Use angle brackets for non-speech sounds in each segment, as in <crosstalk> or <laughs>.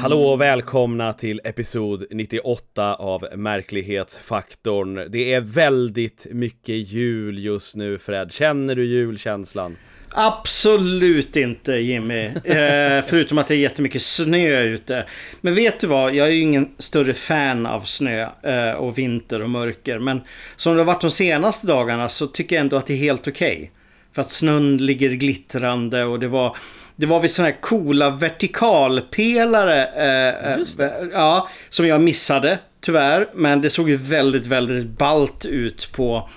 Hallå och välkomna till episod 98 av Märklighetsfaktorn. Det är väldigt mycket jul just nu Fred. Känner du julkänslan? Absolut inte Jimmy. Eh, förutom att det är jättemycket snö ute. Men vet du vad? Jag är ju ingen större fan av snö eh, och vinter och mörker. Men som det har varit de senaste dagarna så tycker jag ändå att det är helt okej. Okay. För att snön ligger glittrande och det var det var vid sådana här coola vertikalpelare. Eh, eh ja, som jag missade tyvärr. Men det såg ju väldigt, väldigt balt ut på,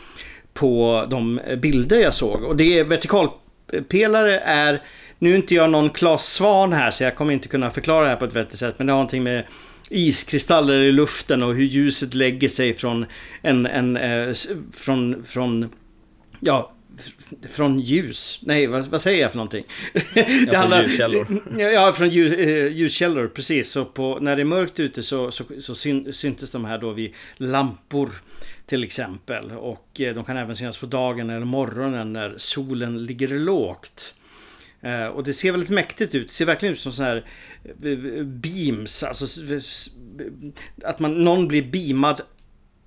på de bilder jag såg. Och det är vertikalpelare är nu är inte jag någon Klas Svan här så jag kommer inte kunna förklara det här på ett vettigt sätt. Men det har någonting med iskristaller i luften och hur ljuset lägger sig från en, en eh, från, från ja, från ljus. Nej, vad, vad, säger jag för någonting? Ja, det handlar, från ljuskällor. Ja, från ljus, eh, ljuskällor, precis. Så på, när det är mörkt ute så, så, så syn, syntes de här då vid lampor till exempel. Och eh, de kan även synas på dagen eller morgonen när solen ligger lågt. Eh, och det ser väldigt mäktigt ut. Det ser verkligen ut som sådana här beams. Alltså att man, någon blir beamad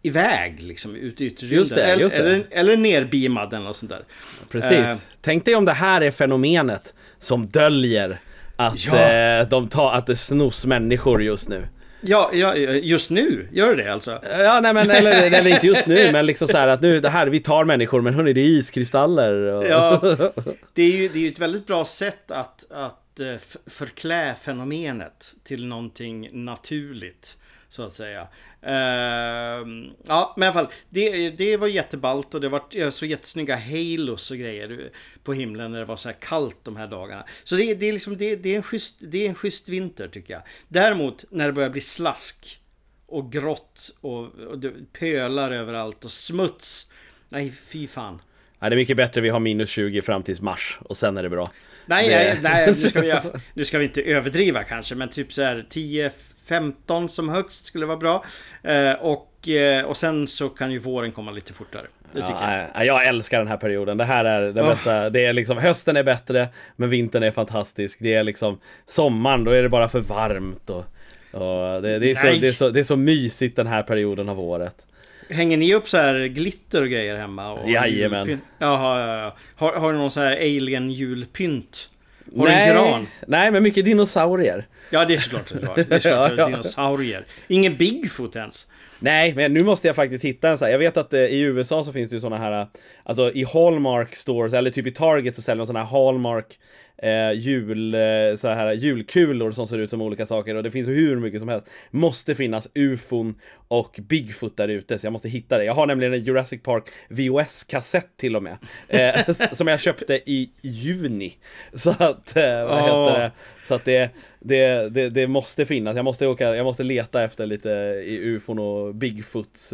iväg liksom ut i yttre just det, just det. Eller, eller nerbeamad eller något sånt där. Precis. Uh, Tänk dig om det här är fenomenet som döljer att, ja. uh, de tar, att det snos människor just nu. Ja, ja, just nu? Gör det det alltså? Ja, nej men eller, eller inte just nu, men liksom så här att nu, det här, vi tar människor, men hörni, det är iskristaller. Och... Ja, <laughs> det är ju det är ett väldigt bra sätt att, att eh, förklä fenomenet till någonting naturligt. Så att säga. Uh, ja, men i alla fall. Det, det var jätteballt och det var så jättesnygga halos och grejer på himlen när det var så här kallt de här dagarna. Så det, det är liksom, det, det, är en schysst, det är en schysst vinter tycker jag. Däremot när det börjar bli slask och grått och, och pölar överallt och smuts. Nej, fy fan. Ja, det är mycket bättre vi har minus 20 fram till mars och sen är det bra. Nej, det... nej, nej nu, ska vi, <laughs> nu ska vi inte överdriva kanske, men typ så här 10 15 som högst skulle vara bra. Eh, och, eh, och sen så kan ju våren komma lite fortare. Ja, jag. jag älskar den här perioden. Det här är det oh. bästa. Det är liksom, hösten är bättre, men vintern är fantastisk. Det är liksom sommaren, då är det bara för varmt. Och, och det, det, är så, det, är så, det är så mysigt den här perioden av året. Hänger ni upp så här glitter och grejer hemma? Och Jajamän. Jaha, ja, ja. Har, har du någon så här alien julpynt? Har nej, du en gran? Nej, men mycket dinosaurier. Ja, det är såklart det var. Det är såklart dinosaurier. Ingen Bigfoot ens. Nej, men nu måste jag faktiskt hitta en sån här. Jag vet att eh, i USA så finns det ju såna här, alltså i Hallmark stores, eller typ i Target så säljer de såna här Hallmark eh, jul, eh, så här, julkulor som ser ut som olika saker och det finns hur mycket som helst. Måste finnas ufon och Bigfoot där ute, så jag måste hitta det. Jag har nämligen en Jurassic Park VHS-kassett till och med, eh, <laughs> som jag köpte i juni. Så att, eh, vad heter det? Så att det, det, det, det, måste finnas. Jag måste åka, jag måste leta efter lite i ufon och Bigfoot,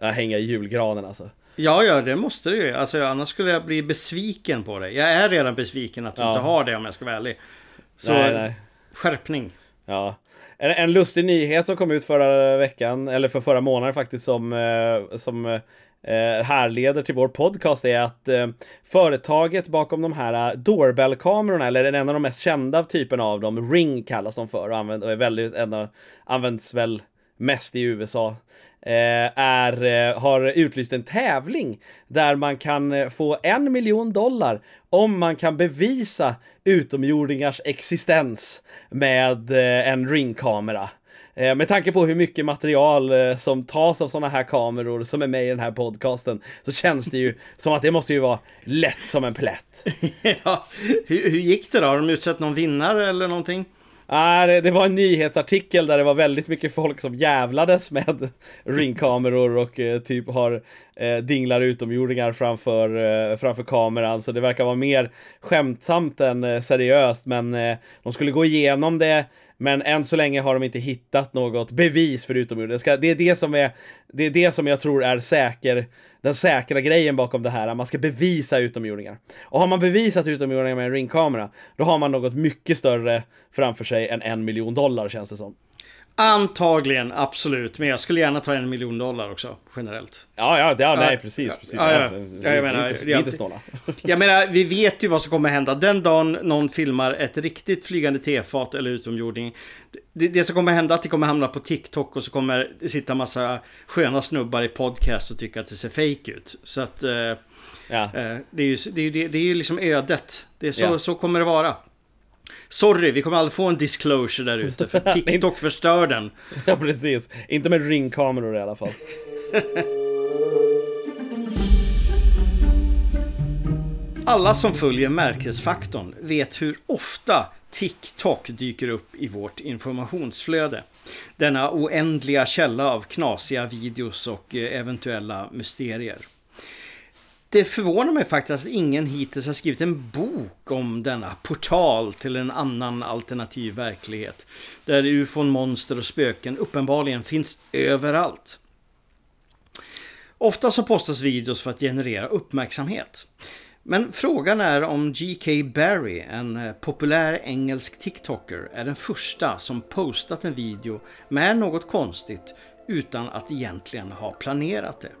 äh, hänga i julgranen alltså. Ja, ja, det måste det ju. Alltså, annars skulle jag bli besviken på dig. Jag är redan besviken att du ja. inte har det om jag ska vara ärlig. Så, nej, nej. skärpning. Ja. En, en, lustig nyhet som kom ut förra veckan, eller för förra månaden faktiskt, som, eh, som eh, Eh, härleder till vår podcast är att eh, företaget bakom de här eh, doorbell-kamerorna, eller en av de mest kända typerna av dem, Ring kallas de för och, använd, och är väldigt, en, används väl mest i USA. Eh, är, eh, har utlyst en tävling där man kan eh, få en miljon dollar om man kan bevisa utomjordingars existens med en ringkamera. Med tanke på hur mycket material som tas av sådana här kameror som är med i den här podcasten så känns det ju <laughs> som att det måste ju vara lätt som en plätt. <laughs> ja, hur, hur gick det då? Har de utsett någon vinnare eller någonting? Ah, det, var en nyhetsartikel där det var väldigt mycket folk som jävlades med <laughs> ringkameror och eh, typ har eh, dinglar utomjordingar framför, eh, framför kameran. Så det verkar vara mer skämtsamt än eh, seriöst. Men eh, de skulle gå igenom det. Men än så länge har de inte hittat något bevis för utomjordingar. Det är det som är, det är det som jag tror är säker den säkra grejen bakom det här, att man ska bevisa utomjordingar. Och har man bevisat utomjordingar med en ringkamera, då har man något mycket större framför sig än en miljon dollar känns det som. Antagligen, absolut. Men jag skulle gärna ta en miljon dollar också, generellt. Ja, ja, ja nej precis. precis. Ja, ja. Ja, jag menar, inte, är inte. Jag menar, vi vet ju vad som kommer hända. Den dagen någon filmar ett riktigt flygande tefat eller utomjording. Det, det som kommer hända är att det kommer hamna på TikTok och så kommer det sitta massa sköna snubbar i podcast och tycka att det ser fake ut. Så att... Eh, Ja. eh, det är ju det är, det, är ju liksom ödet. Det är så, så kommer det vara. Sorry, vi kommer aldrig få en disclosure där ute. För <laughs> TikTok förstör den. <laughs> ja, precis. Inte med ringkameror i alla fall. <laughs> Alla som följer märkesfaktorn vet hur ofta TikTok dyker upp i vårt informationsflöde. Denna oändliga källa av knasiga videos och eh, eventuella mysterier. Det förvånar mig faktiskt att ingen hittills har skrivit en bok om denna portal till en annan alternativ verklighet. Där ufon, monster och spöken uppenbarligen finns överallt. Ofta så postas videos för att generera uppmärksamhet. Men frågan är om G.K. Barry, en eh, populär engelsk TikToker, är den första som postat en video med något konstigt utan att egentligen ha planerat det.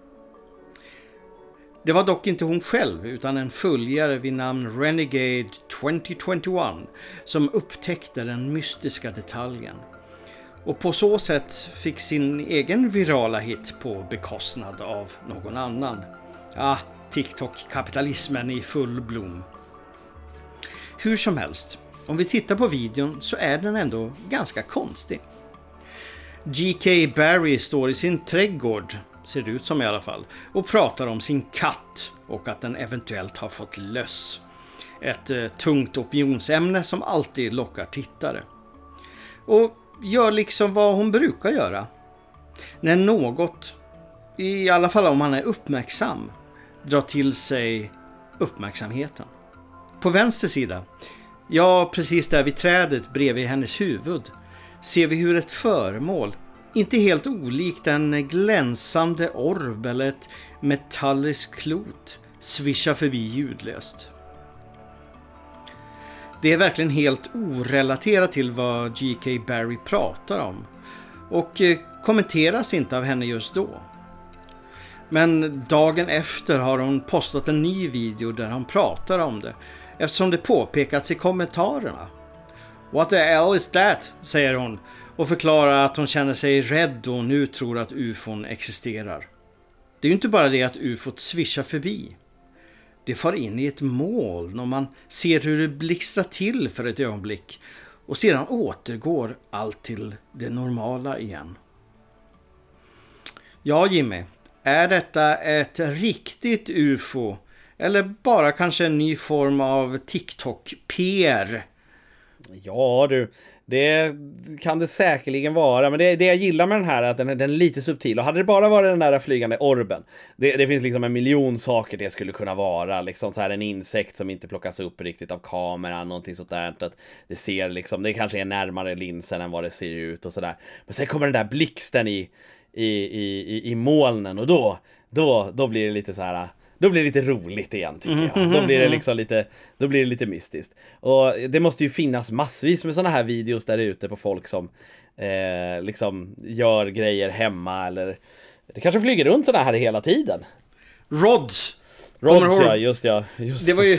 Det var dock inte hon själv utan en följare vid namn Renegade 2021 som upptäckte den mystiska detaljen. Och på så sätt fick sin egen virala hit på bekostnad av någon annan. Ja, TikTok-kapitalismen i full blom. Hur som helst, om vi tittar på videon så är den ändå ganska konstig. G.K. Barry står i sin trädgård, ser det ut som i alla fall, och pratar om sin katt och att den eventuellt har fått löss. Ett eh, tungt opinionsämne som alltid lockar tittare. Och gör liksom vad hon brukar göra. När något, i alla fall om man är uppmärksam, drar till sig uppmärksamheten. På vänster sida, ja precis där vid trädet bredvid hennes huvud, ser vi hur ett föremål, inte helt olikt en glänsande orb eller ett metalliskt klot, svischar förbi ljudlöst. Det är verkligen helt orelaterat till vad G.K. Barry pratar om och eh, kommenteras inte av henne just då. Men dagen efter har hon postat en ny video där hon pratar om det eftersom det påpekats i kommentarerna. What the hell is that? säger hon och förklarar att hon känner sig rädd och nu tror att ufon existerar. Det är ju inte bara det att ufot svischar förbi. Det far in i ett moln och man ser hur det blixtrar till för ett ögonblick och sedan återgår allt till det normala igen. Ja, Jimmy. Är detta ett riktigt UFO? Eller bara kanske en ny form av TikTok-PR? Ja du, det kan det säkerligen vara. Men det, det jag gillar med den här är att den, är- den är lite subtil. Och hade det bara varit den där flygande orben. Det, det finns liksom en miljon saker det skulle kunna vara. Liksom så här en insekt som inte plockas upp riktigt av kameran. Någonting sånt där. Att det ser liksom, det kanske är närmare linsen än vad det ser ut och sådär. Men sen kommer den där blixten i, i, i, i, i molnen och då, då, då blir det lite så här. Då blir det lite roligt igen tycker jag. Då blir det liksom lite, då blir det lite mystiskt. Och det måste ju finnas massvis med sådana här videos där ute på folk som eh, liksom gör grejer hemma eller det kanske flyger runt sådana här hela tiden. Rods! Rods ja, just ja. Just Det var ju...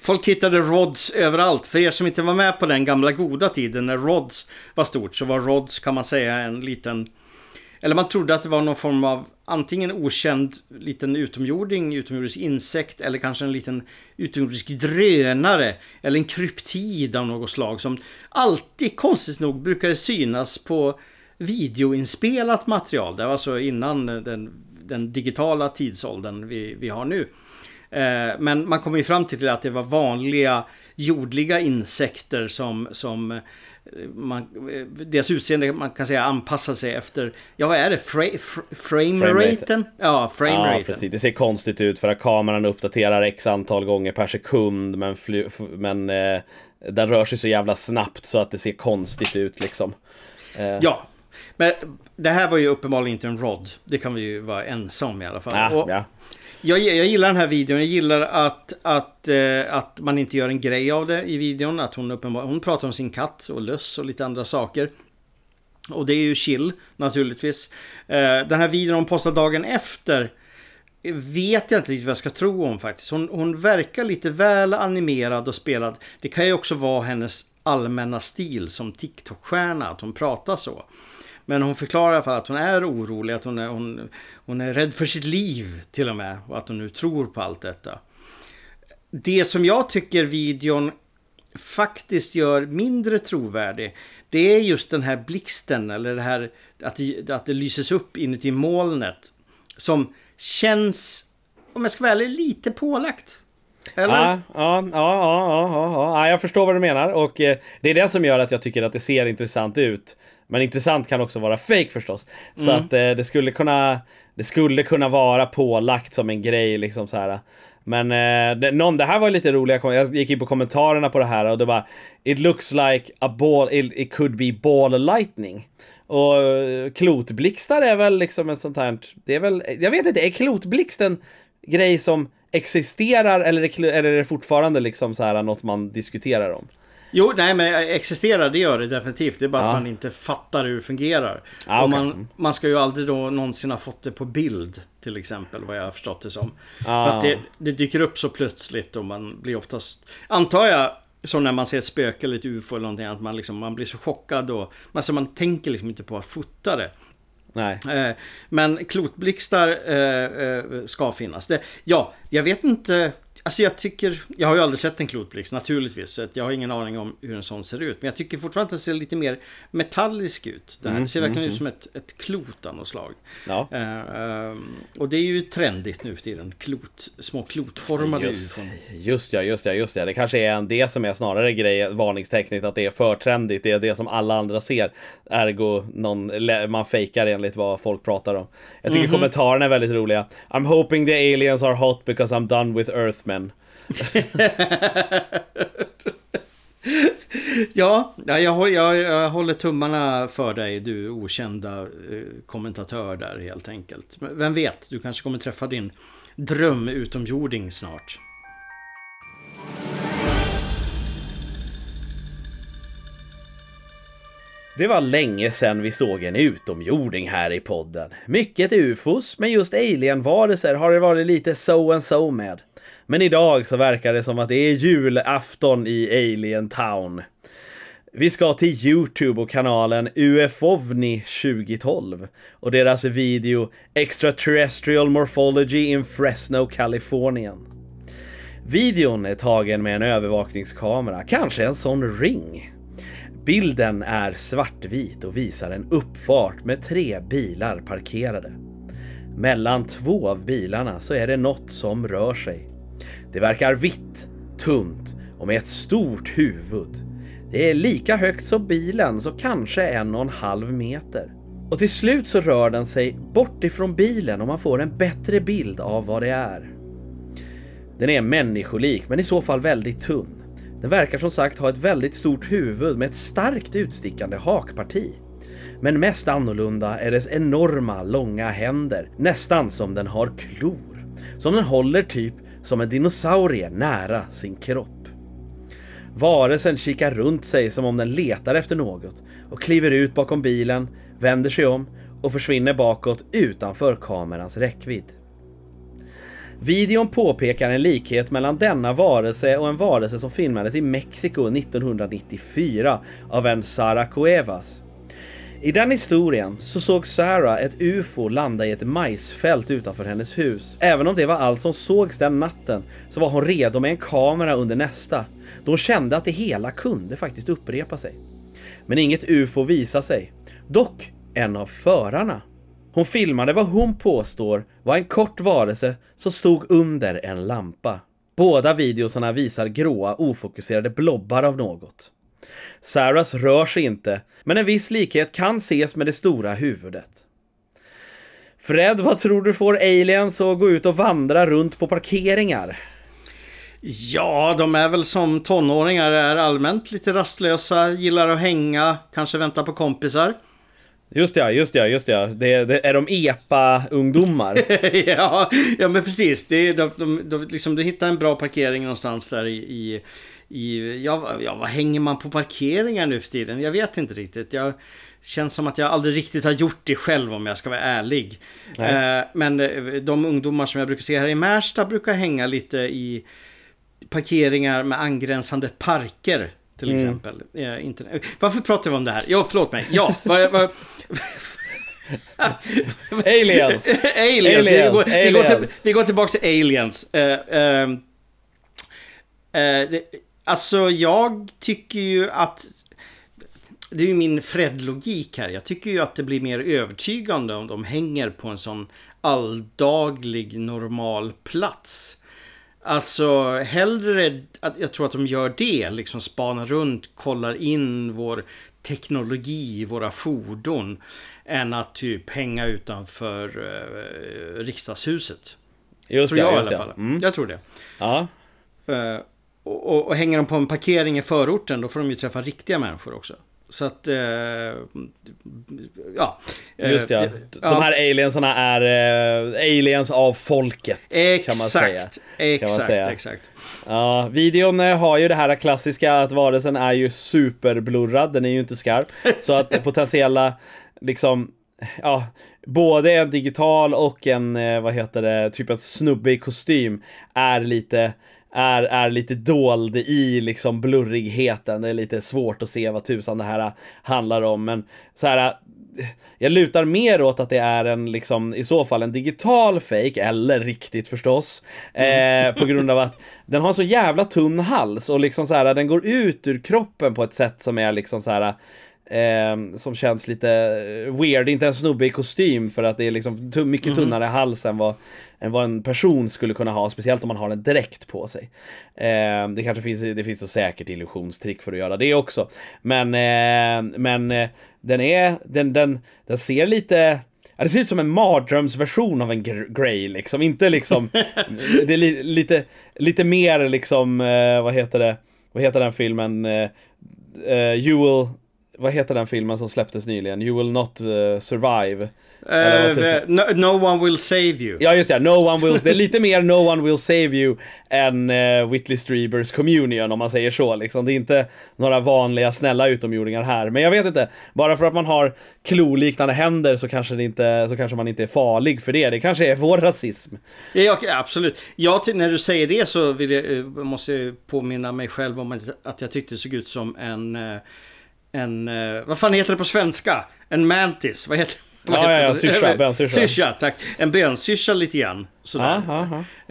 Folk hittade rods överallt. För er som inte var med på den gamla goda tiden när rods var stort så var rods kan man säga en liten... Eller man trodde att det var någon form av antingen okänd liten utomjording, utomjordisk insekt eller kanske en liten utomjordisk drönare eller en kryptid av något slag som alltid konstigt nog brukade synas på videoinspelat material. Det var alltså innan den, den digitala tidsåldern vi, vi har nu. Eh, men man kom ju fram till att det var vanliga jordliga insekter som, som eh, man, eh, deras utseende man kan säga anpassar sig efter, ja vad är det, Fra, fr, frame Frame raten? Ja, frame Ja, precis. Det ser konstigt ut för att kameran uppdaterar x antal gånger per sekund men, fly, men eh, den rör sig så jävla snabbt så att det ser konstigt ut liksom. Eh, Ja, men det här var ju uppenbarligen inte en rod. Det kan vi ju vara ensamma om i alla fall. ja, Och ja jag, jag gillar den här videon. Jag gillar att, att, eh, att man inte gör en grej av det i videon. Att hon, uppenbar, hon pratar om sin katt och löss och lite andra saker. Och det är ju chill naturligtvis. Eh, den här videon hon postade dagen efter vet jag inte riktigt vad jag ska tro om faktiskt. Hon, hon verkar lite väl animerad och spelad. Det kan ju också vara hennes allmänna stil som TikTok-stjärna, att hon pratar så. Men hon förklarar i alla fall att hon är orolig, att hon är, hon, hon är rädd för sitt liv till och med. Och att hon nu tror på allt detta. Det som jag tycker videon faktiskt gör mindre trovärdig. Det är just den här blixten eller det här att det, att det lyses upp inuti molnet. Som känns, om jag ska vara ärlig, lite pålagt. Eller? Ja, ja, ja, ja, ja, ja, jag förstår vad du menar och eh, det är det som gör att jag tycker att det ser intressant ut. Men intressant kan också vara fake förstås. Så mm. att eh, det skulle kunna Det skulle kunna vara pålagt som en grej liksom så här. Men eh, det, någon, det här var lite roliga Jag gick in på kommentarerna på det här och det var It looks like a ball, it, it could be ball lightning. Och eh, klotblixtar är väl liksom ett sånt här, det är väl, jag vet inte, är klotblixt en grej som existerar eller är, eller är det fortfarande liksom så här något man diskuterar om? Jo, nej men existerar det gör det definitivt. Det är bara ja. att man inte fattar hur det fungerar. Ah, okay. man, man ska ju aldrig då någonsin ha fått det på bild. Till exempel, vad jag har förstått det som. Ah. För att det, det, dyker upp så plötsligt och man blir oftast, antar jag, som när man ser ett spöke eller ett UFO eller någonting, att man, liksom, man blir så chockad och alltså man tänker liksom inte på att fota det. Nej. Eh, men klotblixtar eh, eh, ska finnas. Det, ja, jag vet inte Alltså jag tycker, jag har ju aldrig sett en klotblixt naturligtvis. Så jag har ingen aning om hur en sån ser ut. Men jag tycker fortfarande att den ser lite mer metallisk ut. Det, här. Mm, det ser verkligen mm, ut som ett, ett klot av något slag. Ja. Uh, och det är ju trendigt nu för tiden. Klot, små klotformade just, just ja, just ja, just ja. Det kanske är det som är snarare grej, varningstecknet att det är för trendigt. Det är det som alla andra ser. Ergo någon, man fejkar enligt vad folk pratar om. Jag tycker mm -hmm. kommentarerna är väldigt roliga. I'm hoping the aliens are hot because I'm done with earthmen män. <laughs> ja, jag, jag, jag, håller tummarna för dig du okända eh, kommentatör där helt enkelt. Vem vet, du kanske kommer träffa din dröm utomjording snart. Det var länge sedan vi såg en utomjording här i podden. Mycket ufos, men just alienvarelser har det varit lite so and so med. Men idag så verkar det som att det är julafton i Alien Town. Vi ska till Youtube och kanalen UFOVNI 2012 och deras video Extraterrestrial Morphology in Fresno, Kalifornien. Videon är tagen med en övervakningskamera, kanske en sån ring. Bilden är svartvit och visar en uppfart med tre bilar parkerade. Mellan två av bilarna så är det något som rör sig. Det verkar vitt, tunt och med ett stort huvud. Det är lika högt som bilen, så kanske en och en halv meter. Och till slut så rör den sig bort ifrån bilen och man får en bättre bild av vad det är. Den är människolik, men i så fall väldigt tunn. Den verkar som sagt ha ett väldigt stort huvud med ett starkt utstickande hakparti. Men mest annorlunda är dess enorma långa händer, nästan som den har klor. Som den håller typ som en dinosaurie nära sin kropp. Varelsen kikar runt sig som om den letar efter något och kliver ut bakom bilen, vänder sig om och försvinner bakåt utanför kamerans räckvidd. Videon påpekar en likhet mellan denna varelse och en varelse som filmades i Mexiko 1994 av en Sara Cuevas. I den historien så såg Sarah ett UFO landa i ett majsfält utanför hennes hus. Även om det var allt som sågs den natten så var hon redo med en kamera under nästa, då hon kände att det hela kunde faktiskt upprepa sig. Men inget UFO visade sig. Dock en av förarna. Hon filmade vad hon påstår var en kort varelse som stod under en lampa. Båda videosarna visar gråa ofokuserade blobbar av något. Sarahs rör sig inte, men en viss likhet kan ses med det stora huvudet. Fred, vad tror du får aliens att gå ut och vandra runt på parkeringar? Ja, de är väl som tonåringar är allmänt lite rastlösa, gillar att hänga, kanske vänta på kompisar. Just det, just det, just det. det, det är de EPA-ungdomar? <laughs> ja, ja, men precis. Det, de, de, de, liksom, du hittar en bra parkering någonstans där i, i i, ja, ja, vad hänger man på parkeringar nu för tiden? Jag vet inte riktigt. Jag Känns som att jag aldrig riktigt har gjort det själv om jag ska vara ärlig. Eh, men eh, de ungdomar som jag brukar se här i Märsta brukar hänga lite i parkeringar med angränsande parker. Till Mm. exempel. Eh, inte, varför pratar vi om det här? Ja, förlåt mig. Ja, vad, vad, <laughs> Aliens! <laughs> aliens. vi, går, Vi, går till, aliens. vi går tillbaka till aliens. Eh, ehm, eh, det, alltså, jag tycker ju att... Det är ju min Fred-logik här. Jag tycker ju att det blir mer övertygande om de hänger på en sån alldaglig normal plats. Alltså hellre att jag tror att de gör det, liksom spanar runt, kollar in vår teknologi, våra fordon, än att typ hänga utanför eh, riksdagshuset. Just Tror jag det, i just alla det. fall. Mm. Jag tror det. Ja. Eh, och, och, och hänger de på en parkering i förorten, då får de ju träffa riktiga människor också. Så att, eh, ja. Eh, Just ja. De här aliensarna är eh, aliens av folket. Kan man säga. Exakt, man exakt, säga. exakt. Ja, videon eh, har ju det här klassiska att varelsen är ju superblurrad, den är ju inte skarp. <laughs> Så att potentiella, liksom, ja, både en digital och en, eh, vad heter det, typ en snubbe i kostym är lite är, är lite dold i liksom blurrigheten. Det är lite svårt att se vad tusan det här handlar om. Men så här, jag lutar mer åt att det är en, liksom, i så fall en digital fake eller riktigt förstås. Eh, på grund av att den har så jävla tunn hals och liksom så här, den går ut ur kroppen på ett sätt som är liksom så här. Eh, som känns lite weird, inte en snubbe i kostym för att det är liksom mycket tunnare hals än vad, än vad en person skulle kunna ha, speciellt om man har den direkt på sig. Eh, det kanske finns, det finns så säkert illusionstrick för att göra det också. Men, eh, men eh, den är, den, den, den ser lite Ja, det ser ut som en mardrömsversion av en gr- Grey liksom, inte liksom <laughs> Det är li, lite, lite mer liksom, eh, vad heter det Vad heter den filmen? Eh, eh, you will Vad heter den filmen som släpptes nyligen? You will not eh, survive vad Eh, tusan. no, no one will save you. Ja just det, no one will, det är lite mer No one will save you än uh, Whitley Strieber's Communion om man säger så liksom. Det är inte några vanliga snälla utomjordingar här. Men jag vet inte, bara för att man har kloliknande händer så kanske, det inte, så kanske man inte är farlig för det. Det kanske är vår rasism. Ja, okej, absolut. Ja, när du säger det så jag, måste jag påminna mig själv om att, att jag tyckte det såg ut som en... En... eh, Vad fan heter det på svenska? En mantis. Vad heter vad Ja, heter ja, ja, det? syrsa, bönsyrsa. Syrsa, tack. En bönsyrsa lite grann. Sådär. Ja.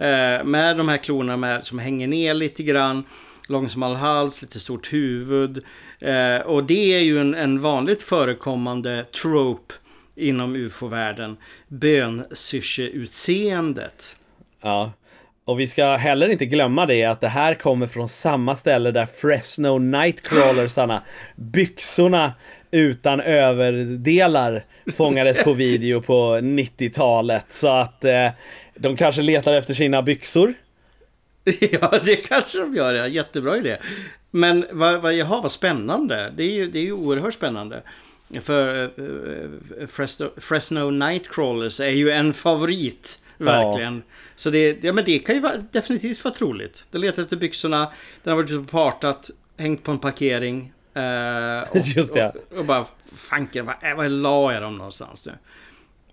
Eh, Med de här klorna med, som hänger ner lite grann. Långsmal hals, lite stort huvud. Eh, och det är ju en, en vanligt förekommande trope inom ufo-världen. Bönsyrse-utseendet. Ja. Och vi ska heller inte glömma det att det här kommer från samma ställe där Fresno Nightcrawlersarna, <gasps> byxorna utan överdelar, fångades på <laughs> video på 90-talet. Så att eh, de kanske letar efter sina byxor. <laughs> Ja, det kanske de gör. Ja. Jättebra idé. Men vad, vad, jaha, vad spännande. Det är ju, det är ju oerhört spännande. För uh, Fresno, Fresno Nightcrawlers är ju en favorit. Verkligen. Så det, ja, men det kan ju vara, definitivt vara troligt. Den letar efter byxorna. Den har varit ute och partat. Hängt på en parkering. eh, och, <laughs> Just det. Och, och bara, fanken, vad, vad la jag dem någonstans nu?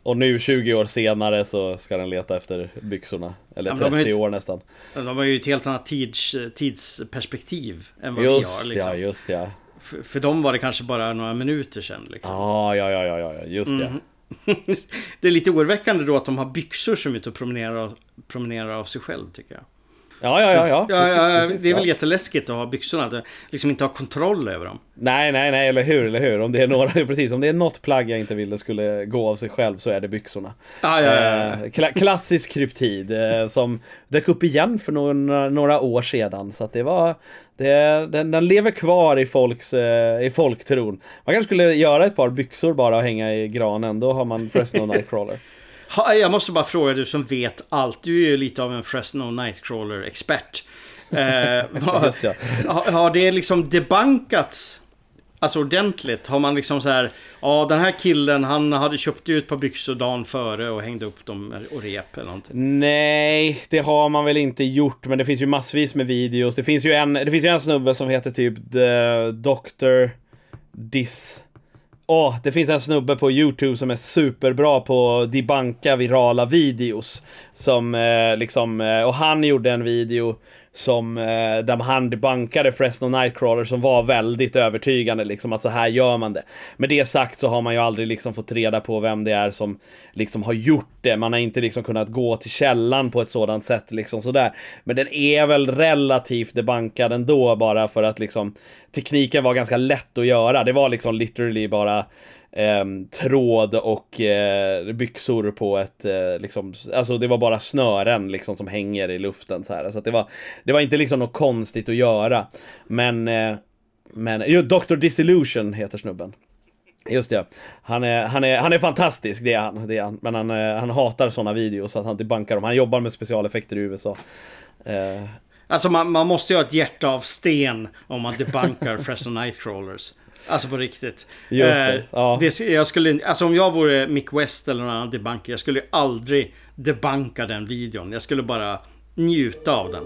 Och nu 20 år senare så ska den leta efter byxorna. Eller Ja, men de 30 är- år nästan. De har ju ett helt annat tids, tidsperspektiv än vad Just vi har. Liksom. ja, just ja. För, för dem var det kanske bara några minuter sedan. Liksom. Ja, ja, ja, ja, ja, just ja. Mhm. <laughs> det är lite oroväckande då att de har byxor som är ute och promenerar, av- promenerar av sig själv tycker jag. Ja, ja, ja, ja. ja, ja, precis, precis, det är väl jätteläskigt att ha byxorna. Att liksom inte ha kontroll över dem. Nej, nej, nej, eller hur, eller hur. Om det är några, <laughs> precis, om det är något plagg jag inte ville skulle gå av sig själv så är det byxorna. Ja, ja. Eh, kla- klassisk kryptid eh, som dök upp igen för några, några år sedan. Så att det var, det, den, den lever kvar i folks, eh, i folktron. Man kanske skulle göra ett par byxor bara och hänga i granen, då har man Fresno <laughs> Nightcrawler. Ha, jag måste bara fråga du som vet allt. Du är ju lite av en Fresno Nightcrawler-expert. Eh, <laughs> vad- Just det. har, har det liksom debankats? Alltså ordentligt? Har man liksom så här... Ja, den här killen han hade köpt ut ett par byxor dagen före och hängde upp dem och rep eller någonting. Nej, det har man väl inte gjort, men det finns ju massvis med videos. Det finns ju en, det finns ju en snubbe som heter typ The Doctor Dis Åh, det finns en snubbe på YouTube som är superbra på att debanka virala videos. Som eh, liksom, eh, och han gjorde en video som, eh, där han debankade Fresno Nightcrawler som var väldigt övertygande liksom att så här gör man det. Med det sagt så har man ju aldrig liksom fått reda på vem det är som liksom har gjort det. Man har inte liksom kunnat gå till källan på ett sådant sätt liksom sådär. Men den är väl relativt debankad ändå bara för att liksom tekniken var ganska lätt att göra. Det var liksom literally bara eh, tråd och eh, byxor på ett, eh, liksom, alltså det var bara snören liksom som hänger i luften så här. Så att det var, det var inte liksom något konstigt att göra. Men, eh, men, jo, Dr. Disillusion heter snubben. Just det, han är, han är, han är fantastisk, det är han. Det är han. Men han, eh, han hatar sådana videos så att han debankar dem. Han jobbar med specialeffekter i USA. Eh, Alltså man, man måste ju ha ett hjärta av sten om man debankar <laughs> Fresno Nightcrawlers. Alltså på riktigt. Just det, Eh, ja. det, jag skulle, alltså om jag vore Mick West eller någon annan debunker, jag skulle aldrig debanka den videon. Jag skulle bara njuta av den.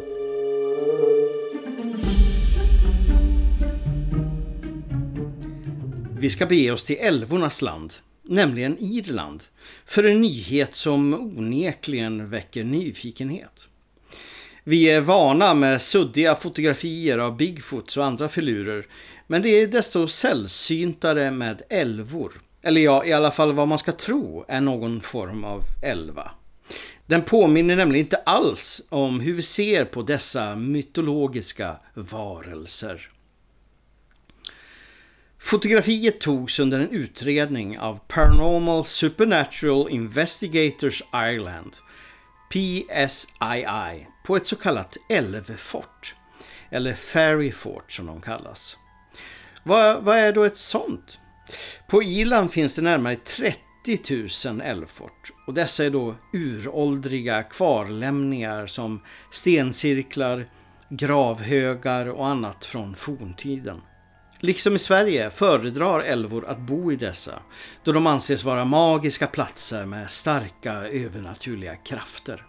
Vi ska bege oss till älvornas land, nämligen Irland, för en nyhet som onekligen väcker nyfikenhet. Vi är vana med suddiga fotografier av Bigfoots och andra filurer, men det är desto sällsyntare med älvor. Eller ja, i alla fall vad man ska tro är någon form av älva. Den påminner nämligen inte alls om hur vi ser på dessa mytologiska varelser. Fotografiet togs under en utredning av Paranormal Supernatural Investigators Ireland, PSII, på ett så kallat älvfort. Eller Ferry Fort som de kallas. Vad, vad är då ett sånt? På Irland finns det närmare 30 000 älvfort och dessa är då uråldriga kvarlämningar som stencirklar, gravhögar och annat från forntiden. Liksom i Sverige föredrar älvor att bo i dessa då de anses vara magiska platser med starka övernaturliga krafter.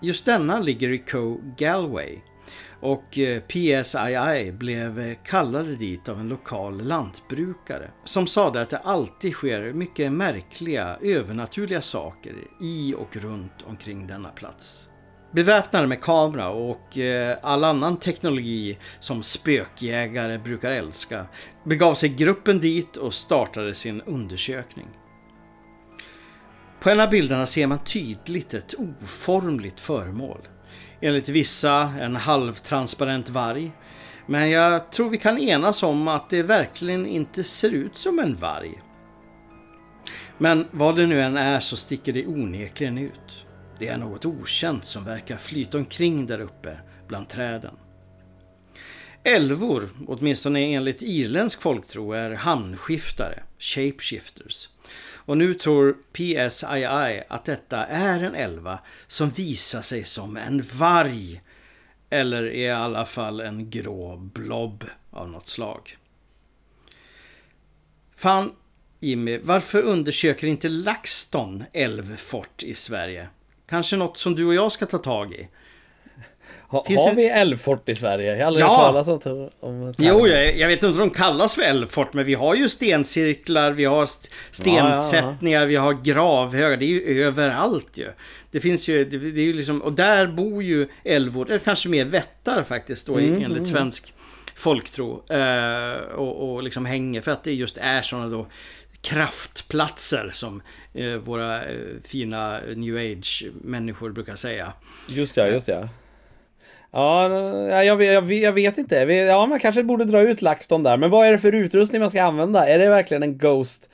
Just denna ligger i Co Galway och eh, PSII blev eh, kallade dit av en lokal lantbrukare som sade att det alltid sker mycket märkliga övernaturliga saker i och runt omkring denna plats. Beväpnade med kamera och eh, all annan teknologi som spökjägare brukar älska begav sig gruppen dit och startade sin undersökning. På en av bilderna ser man tydligt ett oformligt föremål. Enligt vissa en halvtransparent varg. Men jag tror vi kan enas om att det verkligen inte ser ut som en varg. Men vad det nu än är så sticker det onekligen ut. Det är något okänt som verkar flyta omkring där uppe bland träden. Älvor, åtminstone enligt irländsk folktro, är hamnskiftare, shapeshifters. Och nu tror PSII att detta är en älva som visar sig som en varg. Eller i alla fall en grå blob av något slag. Fan, Jimmy, varför undersöker inte LaxTon älvfort i Sverige? Kanske något som du och jag ska ta tag i? Ha, har vi älvfort i Sverige? Jag har aldrig Ja. hört talas om, om Jo, jag, jag vet inte om de kallas för älvfort, men vi har ju stencirklar, vi har st- stensättningar, vi har gravhögar. Det är ju överallt ju. Det finns ju, det, det är ju liksom, och där bor ju älvor, eller kanske mer vättar faktiskt då Mm, enligt svensk folktro. Eh, och, och liksom hänger, för att det just är sådana då kraftplatser som eh, våra eh, fina new age-människor brukar säga. Just ja, just ja. Ja, jag, vet- jag, jag vet inte. Ja, man kanske borde dra ut LaxTon där. Men vad är det för utrustning man ska använda? Är det verkligen en Ghost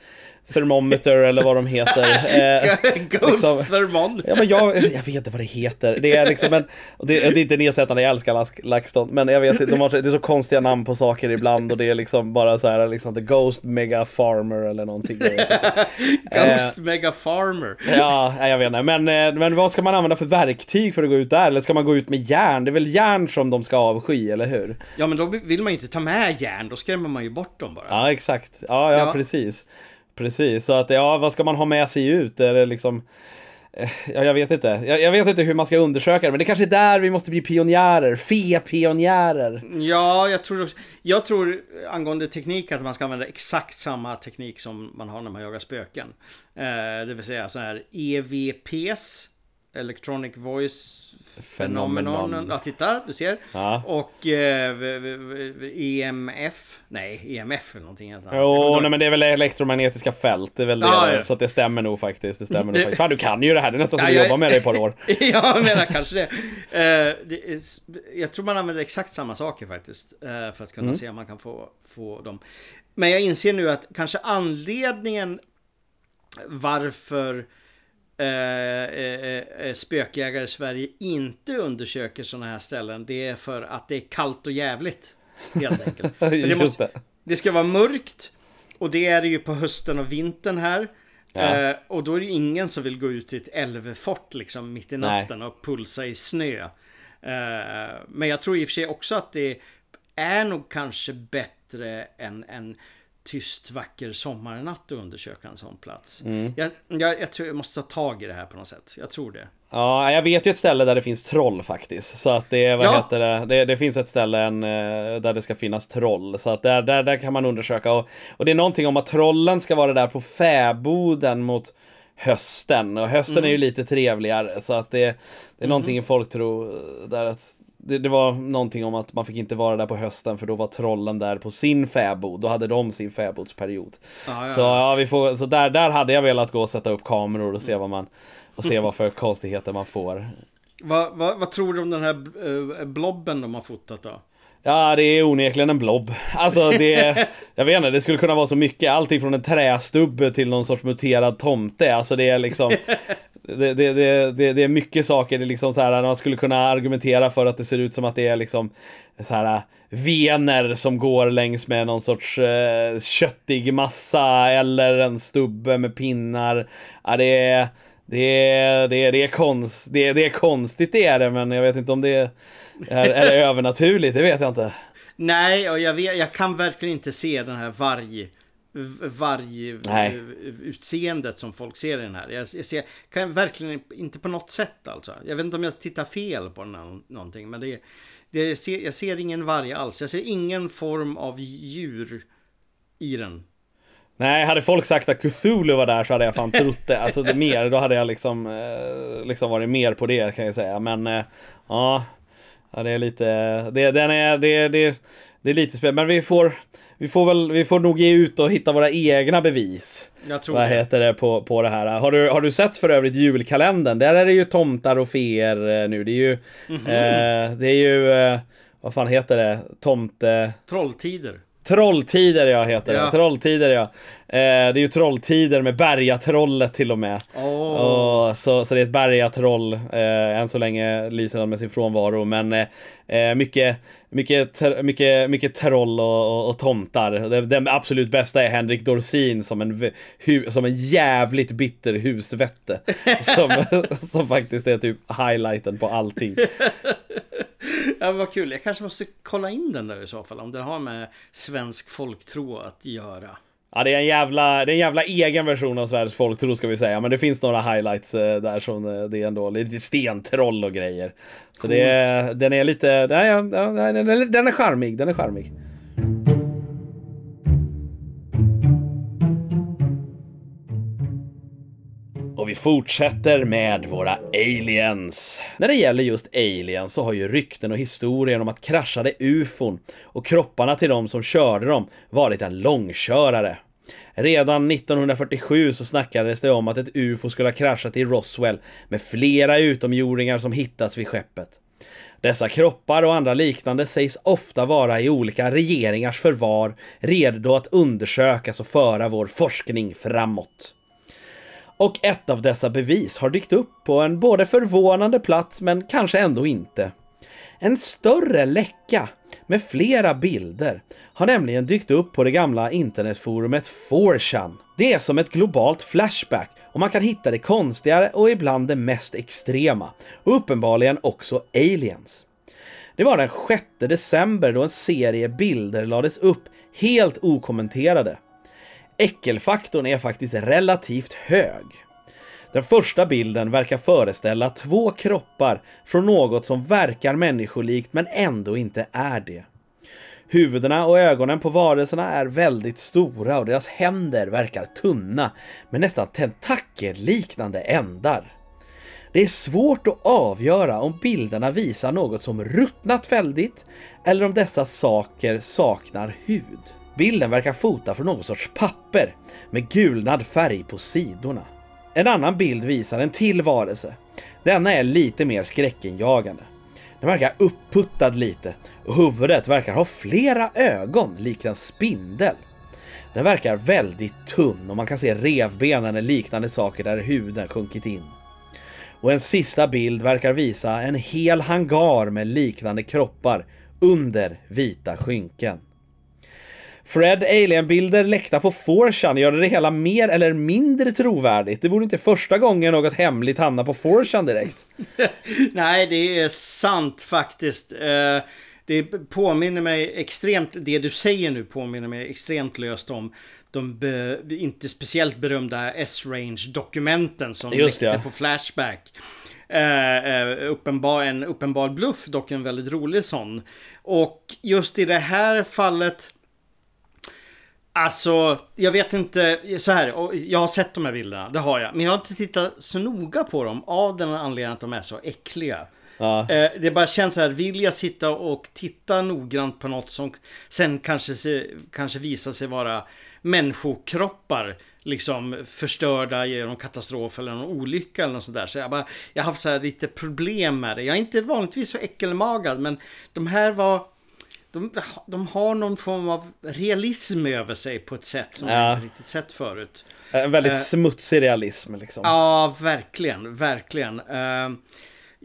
Thermometer eller vad de heter? <laughs> Eh, Ghost liksom- Thermon. Ja men jag, jag vet inte vad det heter. Det är liksom en, det, det är inte nedsättande, jag älskar Lax- LaxTon. Men jag vet de har, det är så konstiga namn på saker ibland och det är liksom bara så här liksom The Ghost Mega Farmer eller någonting. <laughs> Ghost Mega Farmer. Ja, jag vet inte. Men, eh, men vad ska man använda för verktyg för att gå ut där? Eller ska man gå ut med järn? Det är väl järn som de ska avsky, eller hur? Ja men då vill man ju inte ta med järn, då skrämmer man ju bort dem bara. Ja, exakt. Ja, ja, Ja. precis. Precis, så att ja, vad ska man ha med sig ut? Är det liksom... Eh, ja, jag vet inte. Jag, jag, vet inte hur man ska undersöka det, men det kanske är där vi måste bli pionjärer. Fe-pionjärer. Ja, jag tror också, Jag tror angående teknik att man ska använda exakt samma teknik som man har när man jagar spöken. Eh, det vill säga så här EVPs Electronic Voice Phenomenon. Ja, titta, du ser. Ja. Och eh, EMF. Nej, EMF eller någonting annat. Jo, nej, men det är väl elektromagnetiska fält. Det är väl det. Ja, ja. Så att det stämmer nog faktiskt. Det stämmer det... nog Fan, du kan ju det här. Det är nästan som att jobba med det i ett par år. <laughs> ja, jag menar kanske det. Uh, det är, jag tror man använder exakt samma saker faktiskt. Uh, för att kunna mm. se om man kan få, få dem. Men jag inser nu att kanske anledningen varför Eh, eh, eh, spökjägare i Sverige inte undersöker sådana här ställen. Det är för att det är kallt och jävligt. Helt enkelt. <laughs> det, måste, det ska vara mörkt. Och det är det ju på hösten och vintern här. Ja. Eh, och då är det ingen som vill gå ut i ett älvfort liksom mitt i natten Nej. och pulsa i snö. Eh, men jag tror i och för sig också att det är nog kanske bättre än, än tyst vacker sommarnatt och undersöka en sån plats. Mm. Jag, jag, jag, tror jag måste ta tag i det här på något sätt. Jag tror det. Ja, jag vet ju ett ställe där det finns troll faktiskt. Så att det, vad ja. heter det? det? det? finns ett ställe en, eh, där det ska finnas troll. Så att där, där, där kan man undersöka. Och, och det är någonting om att trollen ska vara där på fäboden mot hösten. Och hösten mm. är ju lite trevligare. Så att det, det är mm. någonting folk tror där att det, det, var någonting om att man fick inte vara där på hösten för då var trollen där på sin fäbod. Då hade de sin fäbodsperiod. Ah, ja, så ja, vi får, så där, där hade jag velat gå och sätta upp kameror och se vad man och se vad för <laughs> konstigheter man får. Vad, vad, vad tror du om den här eh, blobben de har fotat då? Ja, det är onekligen en blob. Alltså det, <laughs> jag vet inte, det skulle kunna vara så mycket. Allting från en trästubb till någon sorts muterad tomte. Alltså det är liksom, <laughs> det, det, det, det, är mycket saker. Det är liksom så här, man skulle kunna argumentera för att det ser ut som att det är liksom så här vener som går längs med någon sorts eh, köttig massa eller en stubbe med pinnar. Ja, det är, det är, det är, det är, konst, det är, det är konstigt det är det, men jag vet inte om det är, är, det <laughs> övernaturligt, det vet jag inte. Nej, och jag, vet, jag kan verkligen inte se den här varg vargutseendet som folk ser i den här. Jag, jag ser, kan verkligen inte på något sätt alltså. Jag vet inte om jag tittar fel på den någonting, men det, det ser, jag ser ingen varg alls. Jag ser ingen form av djur i den. Nej, hade folk sagt att Cthulhu var där så hade jag fan trott det. Alltså det mer, då hade jag liksom, eh, liksom varit mer på det kan jag säga. Men eh, ja, det är lite, det, den är, det, det, det är lite spännande. Men vi får, vi får väl, vi får nog ge ut och hitta våra egna bevis. Jag tror Vad det. heter det på, på det här? Har du, har du sett för övrigt julkalendern? Där är det ju tomtar och feer eh, nu. Det är ju, mm -hmm. eh, det är ju, eh, vad fan heter det? Tomte... Trolltider. Trolltider ja, heter ja. det. Trolltider ja. Eh, det är ju Trolltider med Bergatrollet till och med. Oh. Och, så, så det är ett Bergatroll. Eh, än så länge lyser han med sin frånvaro. Men eh, eh mycket, mycket, mycket, mycket troll och, och, och tomtar. Den absolut bästa är Henrik Dorsin som en, hu, som en jävligt bitter husvette. <laughs> som, som faktiskt är typ highlighten på allting. Ja, vad kul. Jag kanske måste kolla in den där i så fall. Om den har med svensk folktro att göra. Ja, det är en jävla, det är en jävla egen version av Sveriges folktro ska vi säga. Men det finns några highlights eh, där som eh, det är ändå lite stentroll och grejer. Så Coolt. det den är lite, den, är, den är charmig, den är charmig. Fortsätter med våra aliens. När det gäller just aliens så har ju rykten och historien om att kraschade ufon och kropparna till de som körde dem varit en långkörare. Redan 1947 så snackades det om att ett ufo skulle ha kraschat i Roswell med flera utomjordingar som hittats vid skeppet. Dessa kroppar och andra liknande sägs ofta vara i olika regeringars förvar, redo att undersökas och föra vår forskning framåt. Och ett av dessa bevis har dykt upp på en både förvånande plats men kanske ändå inte. En större läcka med flera bilder har nämligen dykt upp på det gamla internetforumet 4chan. Det är som ett globalt flashback och man kan hitta det konstigare och ibland det mest extrema. Och uppenbarligen också aliens. Det var den 6 december då en serie bilder lades upp helt okommenterade äckelfaktorn är faktiskt relativt hög. Den första bilden verkar föreställa två kroppar från något som verkar människolikt men ändå inte är det. Huvudena och ögonen på varelserna är väldigt stora och deras händer verkar tunna med nästan tentakelliknande ändar. Det är svårt att avgöra om bilderna visar något som ruttnat väldigt eller om dessa saker saknar hud. Bilden verkar fota från någon sorts papper med gulnad färg på sidorna. En annan bild visar en till varelse. Denna är lite mer skräckinjagande. Den verkar upputtad lite och huvudet verkar ha flera ögon likt en spindel. Den verkar väldigt tunn och man kan se revbenen eller liknande saker där huden sjunkit in. Och en sista bild verkar visa en hel hangar med liknande kroppar under vita skynken. Fred Alien-bilder läckta på 4chan gör det hela mer eller mindre trovärdigt. Det vore inte första gången något hemligt hamnar på 4chan direkt. <laughs> Nej, det är sant faktiskt. Eh, det påminner mig extremt, det du säger nu påminner mig extremt löst om de be, inte speciellt berömda S-range-dokumenten som Just läckte ja. på Flashback. Eh, uppenbar, en uppenbar bluff, dock en väldigt rolig sån. Och just i det här fallet Alltså, jag vet inte, så här, jag har sett de här bilderna, det har jag. Men jag har inte tittat så noga på dem av den anledningen att de är så äckliga. Ja. Eh, det bara känns så här, vill jag sitta och titta noggrant på något som sen kanske, se, kanske visar sig vara människokroppar liksom förstörda genom katastrof eller någon olycka eller något sådär. Så jag, bara, jag har haft så lite problem med det. Jag är inte vanligtvis så äckelmagad men de här var de, de har någon form av realism över sig på ett sätt som Ja. jag inte riktigt sett förut. En väldigt Eh. smutsig realism liksom. Ja, verkligen, verkligen. Eh,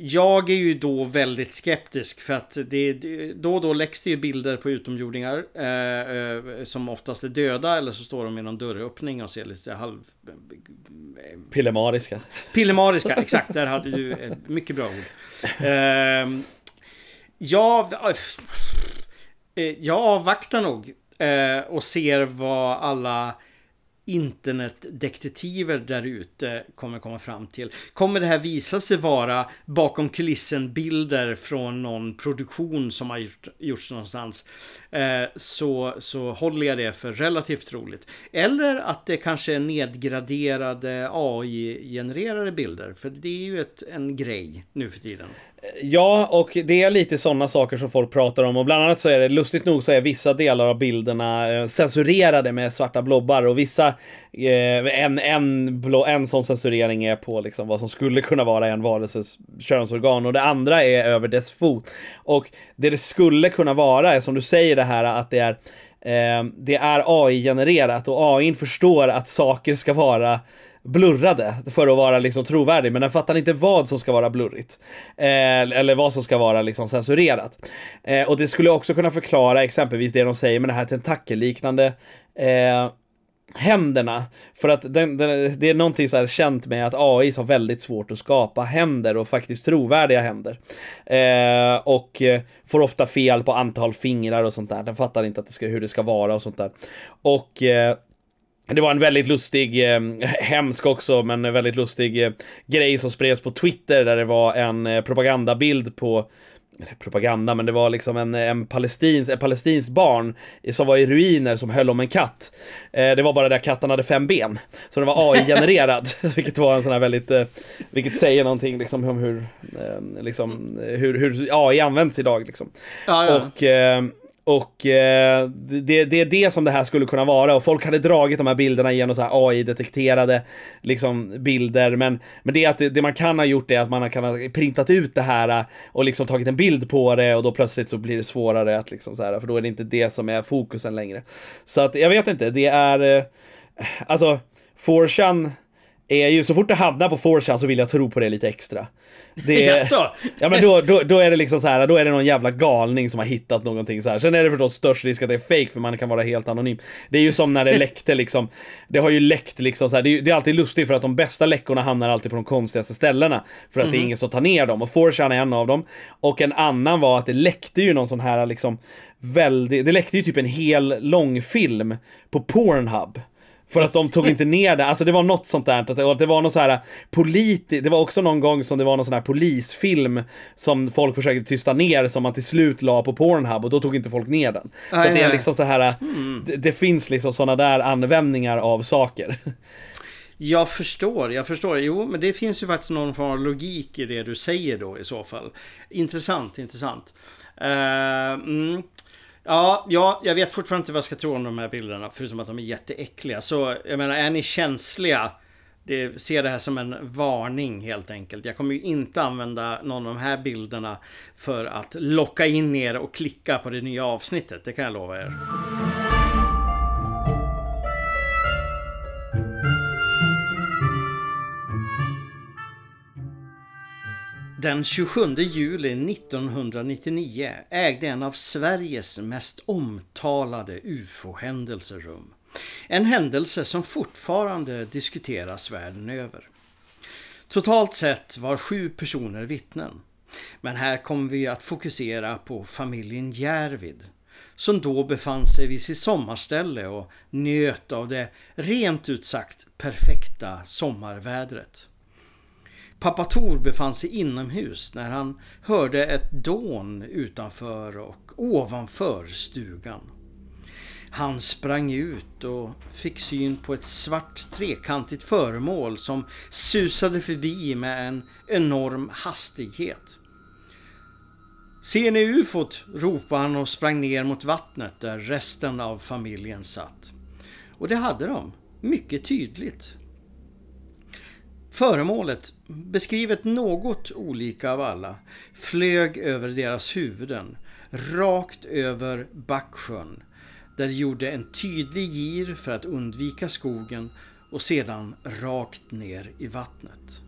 Jag är ju då väldigt skeptisk för att det, då och då läggs det ju bilder på utomjordingar eh, eh, som oftast är döda eller så står de i någon dörröppning och ser lite halv... Pillemariska. Pillemariska, exakt. Där hade du ett mycket bra ord. <laughs> Eh, eh, Eh, jag avvaktar nog eh, och ser vad alla internetdetektiver där ute kommer komma fram till. Kommer det här visa sig vara bakom kulissen bilder från någon produktion som har gjort, gjorts någonstans eh, så, så håller jag det för relativt roligt. Eller att det kanske är nedgraderade AI-genererade bilder. För det är ju ett, en grej nu för tiden. Ja, och det är lite sådana saker som folk pratar om. Och bland annat så är det lustigt nog så är vissa delar av bilderna eh, censurerade med svarta blobbar. Och vissa eh, en, en, blå, en sån censurering är på liksom vad som skulle kunna vara en varelses könsorgan. Och det andra är över dess fot. Och det det skulle kunna vara är som du säger det här att det är eh, det är AI-genererat och AI förstår att saker ska vara blurrade för att vara liksom trovärdig, men den fattar inte vad som ska vara blurrigt. Eh, eller vad som ska vara liksom censurerat. Eh, och det skulle också kunna förklara exempelvis det de säger med det här tentakelliknande eh, händerna. För att den, den, det är någonting så här känt med att AI har väldigt svårt att skapa händer och faktiskt trovärdiga händer. Eh, och får ofta fel på antal fingrar och sånt där. Den fattar inte att det ska, hur det ska vara och sånt där. Och eh, det var en väldigt lustig, eh, <laughs> hemsk också, men en väldigt lustig eh, grej som spreds på Twitter där det var en eh, propagandabild på propaganda, men det var liksom en, en palestins, ett palestinskt barn som var i ruiner som höll om en katt. Eh, det var bara det att katten hade fem ben. Så den var AI-genererad, <laughs> vilket var en sån här väldigt, eh, vilket säger någonting liksom om hur, eh, liksom, hur, hur AI används idag liksom. Ja, ja. Och, och eh, det, det är det som det här skulle kunna vara. Och folk hade dragit de här bilderna genom så här AI-detekterade liksom, bilder. Men, men det, är att det, det man kan ha gjort är att man kan ha printat ut det här eh, och liksom tagit en bild på det. Och då plötsligt så blir det svårare att liksom så här, för då är det inte det som är fokusen längre. Så att jag vet inte, det är eh, alltså 4 är ju, så fort det hamnar på 4chan så vill jag tro på det lite extra. Det, Jaså? Ja men då, då, då är det liksom så här, då är det någon jävla galning som har hittat någonting så här. Sen är det förstås störst risk att det är fake för man kan vara helt anonym. Det är ju som när det läckte liksom. Det har ju läckt liksom så här. Det, är, det är alltid lustigt för att de bästa läckorna hamnar alltid på de konstigaste ställena. För att det är ingen som tar ner dem. Och 4chan är en av dem. Och en annan var att det läckte ju någon sån här liksom väldigt, det läckte ju typ en hel långfilm på Pornhub. För att de tog inte ner det. Alltså det var något sånt där. Att det, var något så här politi... Det var också någon gång som det var någon sån här polisfilm som folk försökte tysta ner som man till slut la på Pornhub och då tog inte folk ner den. Så Aj, att det är liksom så här. Mm. Det, det finns liksom såna där användningar av saker. Jag förstår, jag förstår. Jo, men det finns ju faktiskt någon form av logik i det du säger då i så fall. Intressant, intressant. Eh, mm. Ja, ja, jag vet fortfarande inte vad jag ska tro om de här bilderna, förutom att de är jätteäckliga. Så jag menar, är ni känsliga? Det, se det här som en varning helt enkelt. Jag kommer ju inte använda någon av de här bilderna för att locka in er och klicka på det nya avsnittet. Det kan jag lova er. Den 27 juli 1999 ägde en av Sveriges mest omtalade UFO-händelser rum. En händelse som fortfarande diskuteras världen över. Totalt sett var sju personer vittnen. Men här kommer vi att fokusera på familjen Järvid som då befann sig vid sitt sommarställe och njöt av det rent ut sagt perfekta sommarvädret. Pappa Tor befann sig inomhus när han hörde ett dån utanför och ovanför stugan. Han sprang ut och fick syn på ett svart trekantigt föremål som susade förbi med en enorm hastighet. Ser ni ufot? ropade han och sprang ner mot vattnet där resten av familjen satt. Och det hade de, mycket tydligt. Föremålet, beskrivet något olika av alla, flög över deras huvuden, rakt över Backsjön, där det gjorde en tydlig gir för att undvika skogen och sedan rakt ner i vattnet.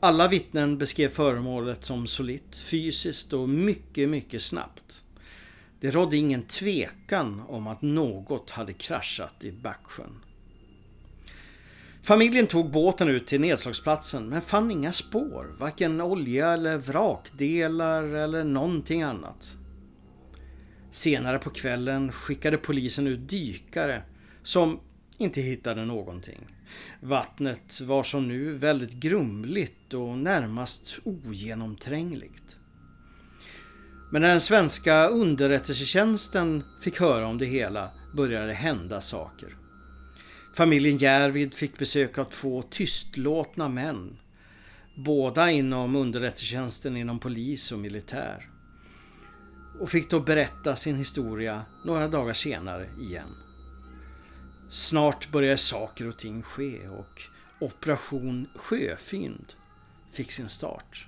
Alla vittnen beskrev föremålet som solitt, fysiskt och mycket, mycket snabbt. Det rådde ingen tvekan om att något hade kraschat i Backsjön. Familjen tog båten ut till nedslagsplatsen men fann inga spår, varken olja eller vrakdelar eller någonting annat. Senare på kvällen skickade polisen ut dykare som inte hittade någonting. Vattnet var som nu väldigt grumligt och närmast ogenomträngligt. Men när den svenska underrättelsetjänsten fick höra om det hela började det hända saker. Familjen Järvid fick besök av två tystlåtna män. Båda inom underrättelsetjänsten inom polis och militär. Och fick då berätta sin historia några dagar senare igen. Snart började saker och ting ske och Operation Sjöfynd fick sin start.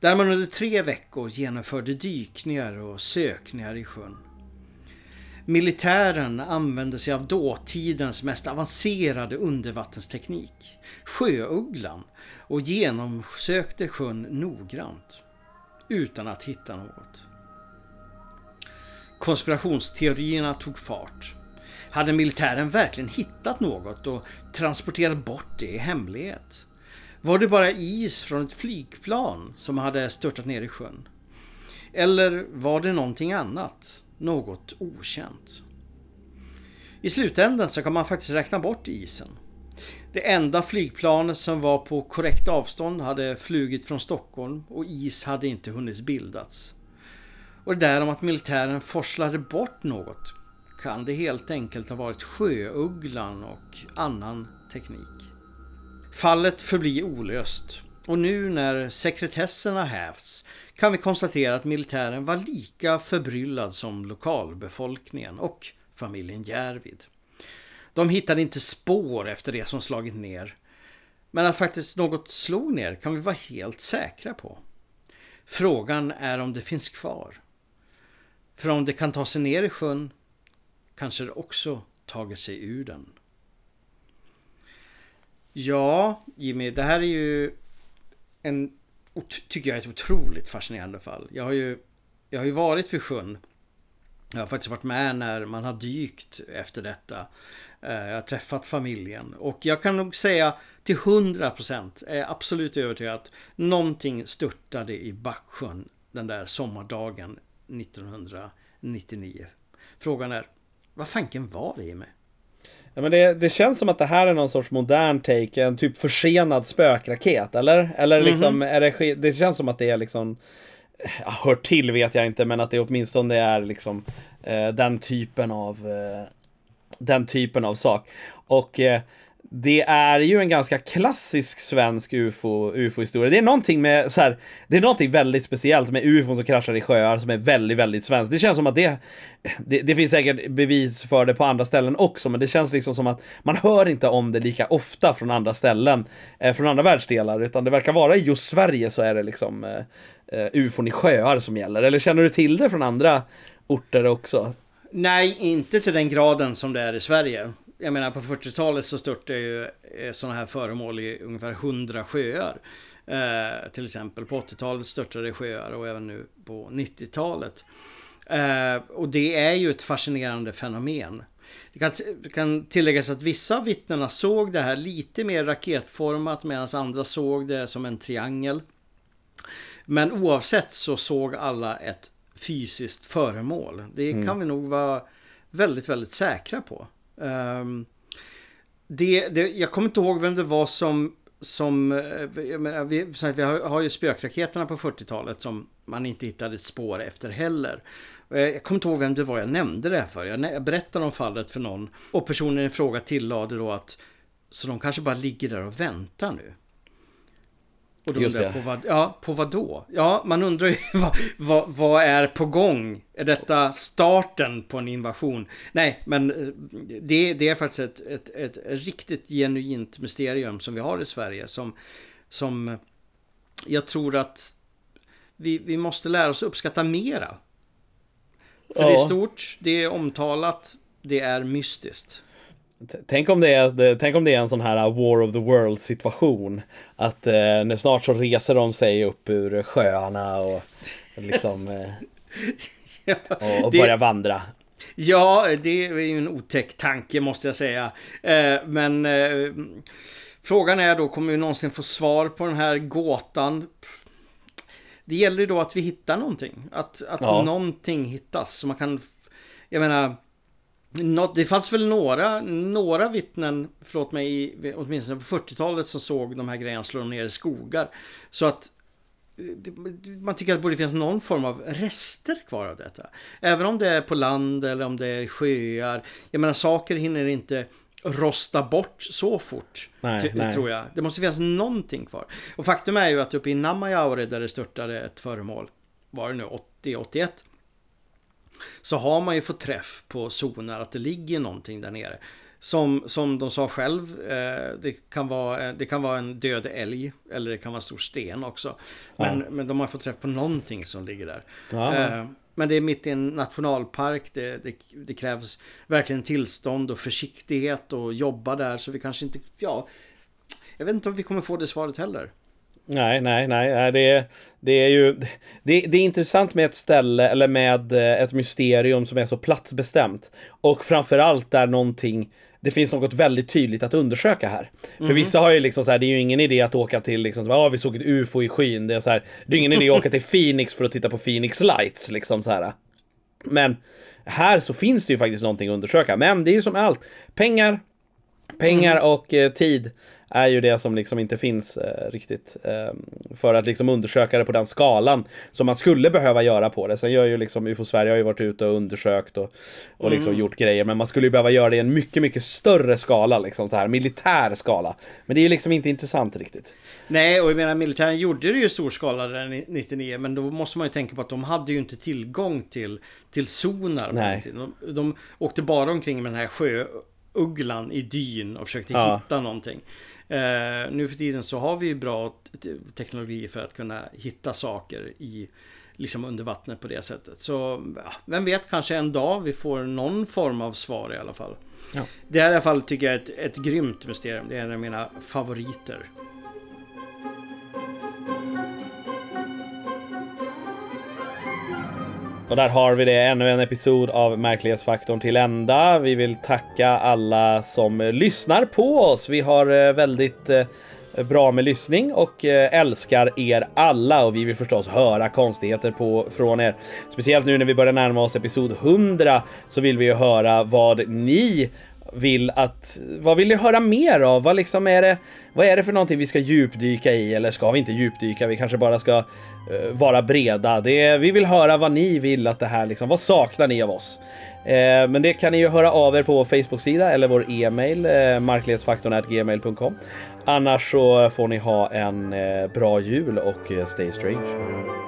Där man under tre veckor genomförde dykningar och sökningar i sjön. Militären använde sig av dåtidens mest avancerade undervattensteknik, sjöugglan, och genomsökte sjön noggrant. Utan att hitta något. Konspirationsteorierna tog fart. Hade militären verkligen hittat något och transporterat bort det i hemlighet? Var det bara is från ett flygplan som hade störtat ner i sjön? Eller var det någonting annat? Något okänt? I slutändan så kan man faktiskt räkna bort isen. Det enda flygplanet som var på korrekt avstånd hade flugit från Stockholm och is hade inte hunnit bildats. Och det där om att militären forslade bort något kan det helt enkelt ha varit sjöugglan och annan teknik. Fallet förblir olöst och nu när sekretessen har hävts kan vi konstatera att militären var lika förbryllad som lokalbefolkningen och familjen Järvid. De hittade inte spår efter det som slagit ner. Men att faktiskt något slog ner kan vi vara helt säkra på. Frågan är om det finns kvar. För om det kan ta sig ner i sjön kanske det också tagit sig ur den. Ja, Jimmy, det här är ju en, tycker jag, är ett otroligt fascinerande fall. Jag har ju, jag har ju varit vid sjön. Jag har faktiskt varit med när man har dykt efter detta. Eh, jag har träffat familjen och jag kan nog säga till 100% är absolut övertygad att någonting störtade i Backsjön den där sommardagen 1999. Frågan är, vad fanken var det i mig? Ja, men det, det känns som att det här är någon sorts modern take, en typ försenad spökraket, eller? Eller liksom, är det, det känns som att det är liksom, ja, hör till vet jag inte, men att det åtminstone är liksom eh, den typen av, eh, den typen av sak. Och eh, det är ju en ganska klassisk svensk UFO, UFO-historia. Det är någonting med så här, det är någonting väldigt speciellt med UFO som kraschar i sjöar som är väldigt, väldigt svenskt. Det känns som att det, det, det, finns säkert bevis för det på andra ställen också, men det känns liksom som att man hör inte om det lika ofta från andra ställen, eh, från andra världsdelar, utan det verkar vara i just Sverige så är det liksom eh, eh UFOn i sjöar som gäller. Eller känner du till det från andra orter också? Nej, inte till den graden som det är i Sverige jag menar på 40-talet så störtade ju eh, sådana här föremål i ungefär 100 sjöar. Eh, till exempel på 80-talet störtade sjöar och även nu på 90-talet. Eh, och det är ju ett fascinerande fenomen. Det kan, kan tilläggas att vissa av vittnena såg det här lite mer raketformat medan andra såg det som en triangel. Men oavsett så såg alla ett fysiskt föremål. Det kan mm. vi nog vara väldigt, väldigt säkra på. Um, det, det, jag kommer inte ihåg vem det var som som, eh, menar, vi, vi har, har ju spökraketerna på 40-talet som man inte hittade spår efter heller. Eh, jag kommer inte ihåg vem det var jag nämnde det här för. Jag berättade om fallet för någon och personen i fråga tillade då att så de kanske bara ligger där och väntar nu. Och då undrar jag på vad, ja, på vad då? Ja, man undrar ju <laughs> vad, vad, vad, är på gång? Är detta starten på en invasion? Nej, men eh, det, det är faktiskt ett, ett, ett, riktigt genuint mysterium som vi har i Sverige som, som jag tror att vi, vi måste lära oss uppskatta mera. För ja. det är stort, det är omtalat, det är mystiskt. Tänk om, det är, tänk om det är en sån här War of the World situation. Att eh, snart så reser de sig upp ur sjöarna och liksom eh, <laughs> ja, och, och det, börjar vandra. Ja, det är ju en otäck tanke måste jag säga. Eh, men eh, frågan är då, kommer vi någonsin få svar på den här gåtan? Det gäller ju då att vi hittar någonting. Att, att ja. någonting hittas. Så man kan, jag menar det fanns väl några, några vittnen, förlåt mig, åtminstone på 40-talet som såg de här grejerna slå ner i skogar. Så att man tycker att det borde finnas någon form av rester kvar av detta. Även om det är på land eller om det är sjöar. Jag menar saker hinner inte rosta bort så fort. Nej, nej. Tror jag. Det måste finnas någonting kvar. Och faktum är ju att uppe i Namajaure där det störtade ett föremål. Var det nu 80-81? Så har man ju fått träff på zoner att det ligger någonting där nere. Som, som de sa själv, eh, det, kan vara, det kan vara en död älg eller det kan vara en stor sten också. Men, ja. men de har fått träff på någonting som ligger där. Ja. Eh, men det är mitt i en nationalpark. Det, det, det, krävs verkligen tillstånd och försiktighet och jobba där. Så vi kanske inte, ja, jag vet inte om vi kommer få det svaret heller. Nej, nej, nej. Det, det är ju... Det, det, är intressant med ett ställe eller med eh, ett mysterium som är så platsbestämt. Och framförallt där någonting... Det finns något väldigt tydligt att undersöka här. För mm. vissa har ju liksom så här, det är ju ingen idé att åka till liksom, ja ah, vi såg ett UFO i skyn. Det är så här, det är ingen idé att åka till <laughs> Phoenix för att titta på Phoenix Lights liksom så här. Men här så finns det ju faktiskt någonting att undersöka. Men det är ju som allt. Pengar, pengar mm. och eh, tid är ju det som liksom inte finns eh, riktigt eh, för att liksom undersöka det på den skalan som man skulle behöva göra på det. Sen gör ju liksom UFO Sverige har ju varit ute och undersökt och, och liksom mm. gjort grejer, men man skulle ju behöva göra det i en mycket, mycket större skala, liksom så här militär skala. Men det är ju liksom inte intressant riktigt. Nej, och jag menar militären gjorde det ju i stor skala där 99, men då måste man ju tänka på att de hade ju inte tillgång till, till zoner. De, de åkte bara omkring med den här sjö ugglan i dyn och försökte ja. hitta någonting. Eh, nu för tiden så har vi bra teknologi för att kunna hitta saker i liksom under vattnet på det sättet. Så ja, vem vet, kanske en dag vi får någon form av svar i alla fall. Ja. Det här i alla fall tycker jag är ett, ett grymt mysterium. Det är en av mina favoriter. Och där har vi det, ännu en episod av Märklighetsfaktorn till ända. Vi vill tacka alla som lyssnar på oss. Vi har eh, väldigt eh, bra med lyssning och eh, älskar er alla och vi vill förstås höra konstigheter på, från er. Speciellt nu när vi börjar närma oss episod 100 så vill vi ju höra vad ni vill att... Vad vill ni höra mer av? Vad liksom är det... Vad är det för någonting vi ska djupdyka i? Eller ska vi inte djupdyka? Vi kanske bara ska uh, vara breda. Det, vi vill höra vad ni vill att det här liksom... Vad saknar ni av oss? Eh, men det kan ni ju höra av er på vår Facebook-sida eller vår e-mail eh, marklighetsfaktorn.gmail.com. Annars så får ni ha en eh, bra jul och eh, stay strange.